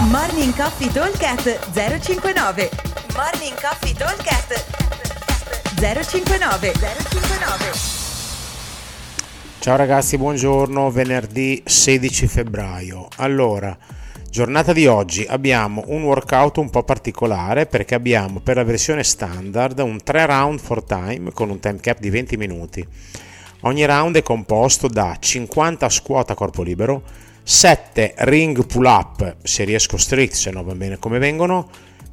Morning Coffee Talkcast 059 Morning Coffee Talkcast 059 059 Ciao ragazzi, buongiorno, venerdì 16 febbraio. Allora, giornata di oggi abbiamo un workout un po' particolare perché abbiamo per la versione standard un 3 round for time con un time cap di 20 minuti. Ogni round è composto da 50 squat a corpo libero, 7 ring pull up se riesco strict, se no va bene come vengono,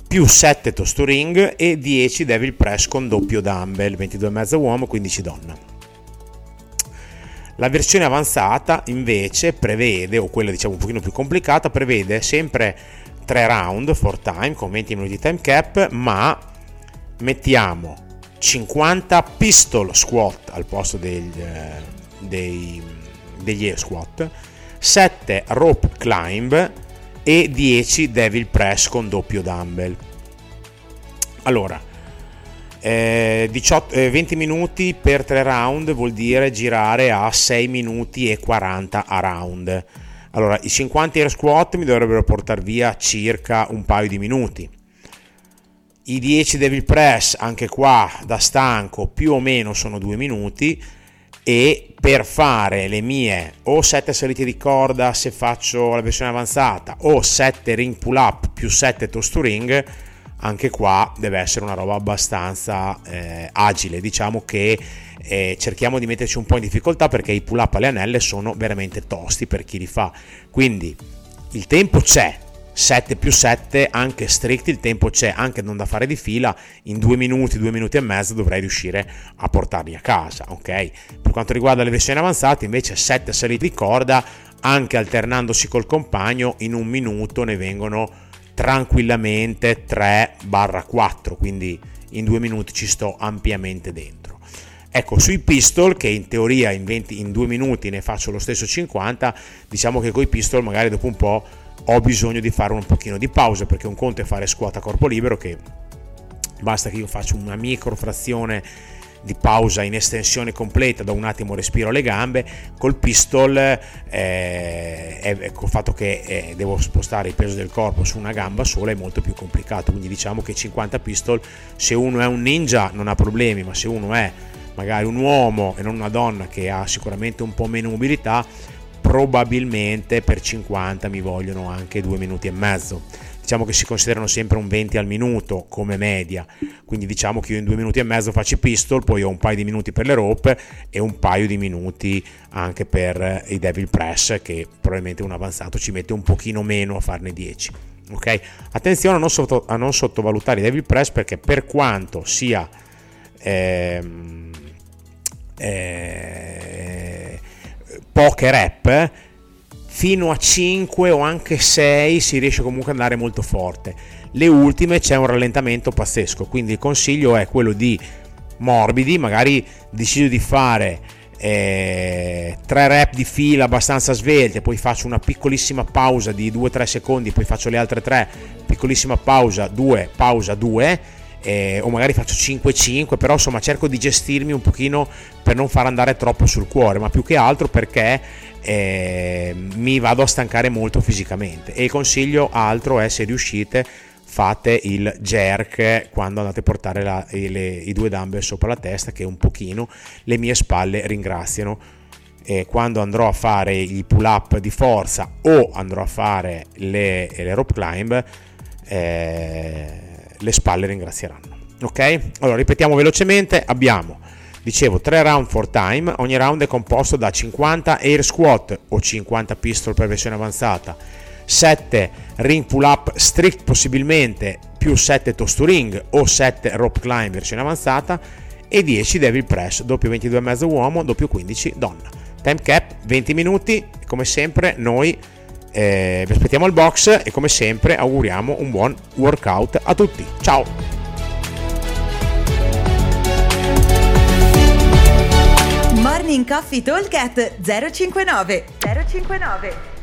più 7 toast to ring e 10 devil press con doppio dumbbell, 22,5 uomo, 15 donna. La versione avanzata invece prevede, o quella diciamo un pochino più complicata, prevede sempre 3 round for time con 20 minuti di time cap, ma mettiamo 50 pistol squat al posto degli, dei, degli air squat 7 rope climb e 10 devil press con doppio dumbbell. Allora, eh, 18, eh, 20 minuti per 3 round vuol dire girare a 6 minuti e 40 a round. Allora, i 50 air squat mi dovrebbero portare via circa un paio di minuti. I 10 devil press, anche qua da stanco, più o meno sono 2 minuti e per fare le mie o 7 salite di corda se faccio la versione avanzata o 7 ring pull up più 7 toast to ring anche qua deve essere una roba abbastanza eh, agile. Diciamo che eh, cerchiamo di metterci un po' in difficoltà perché i pull up alle anelle sono veramente tosti per chi li fa. Quindi il tempo c'è 7 più 7 anche strict il tempo c'è anche non da fare di fila in due minuti due minuti e mezzo dovrei riuscire a portarli a casa ok? Per quanto riguarda le versioni avanzate invece 7 salite di corda anche alternandosi col compagno in un minuto ne vengono tranquillamente 3 4 quindi in due minuti ci sto ampiamente dentro. Ecco, sui pistol, che in teoria in, 20, in due minuti ne faccio lo stesso 50, diciamo che con i pistol magari dopo un po' ho bisogno di fare un pochino di pausa perché un conto è fare squat a corpo libero che basta che io faccia una micro frazione di pausa in estensione completa, da un attimo respiro le gambe, col pistol eh, col fatto che eh, devo spostare il peso del corpo su una gamba sola è molto più complicato, quindi diciamo che 50 pistol se uno è un ninja non ha problemi, ma se uno è magari un uomo e non una donna che ha sicuramente un po' meno mobilità, probabilmente per 50 mi vogliono anche due minuti e mezzo. Diciamo che si considerano sempre un 20 al minuto come media, quindi diciamo che io in due minuti e mezzo faccio i pistol, poi ho un paio di minuti per le rope e un paio di minuti anche per i devil press che probabilmente un avanzato ci mette un pochino meno a farne 10. Ok? Attenzione a non, sotto, a non sottovalutare i devil press perché per quanto sia ehm, eh, poche rep, fino a 5 o anche 6 si riesce comunque ad andare molto forte. Le ultime c'è un rallentamento pazzesco, quindi il consiglio è quello di morbidi, magari decido di fare eh, 3 rep di fila abbastanza svelte, poi faccio una piccolissima pausa di 2-3 secondi, poi faccio le altre 3, piccolissima pausa, 2, pausa 2 eh, o magari faccio 5-5, però insomma cerco di gestirmi un pochino per non far andare troppo sul cuore, ma più che altro perché eh, mi vado a stancare molto fisicamente. E il consiglio altro è se riuscite fate il jerk quando andate a portare la, le, i due dumbbell sopra la testa che un pochino le mie spalle ringraziano. Eh, quando andrò a fare i pull up di forza o andrò a fare le, le rope climb eh, le spalle ringrazieranno. Ok? Allora ripetiamo velocemente, abbiamo dicevo 3 round for time, ogni round è composto da 50 air squat o 50 pistol per versione avanzata, 7 ring pull up strict possibilmente più 7 toast to ring o 7 rope climb versione avanzata e 10 devil press doppio 22,5 uomo doppio 15 donna. Time cap 20 minuti, come sempre noi eh, vi aspettiamo al box e come sempre auguriamo un buon workout a tutti. Ciao! Morning Coffee Talk 059 059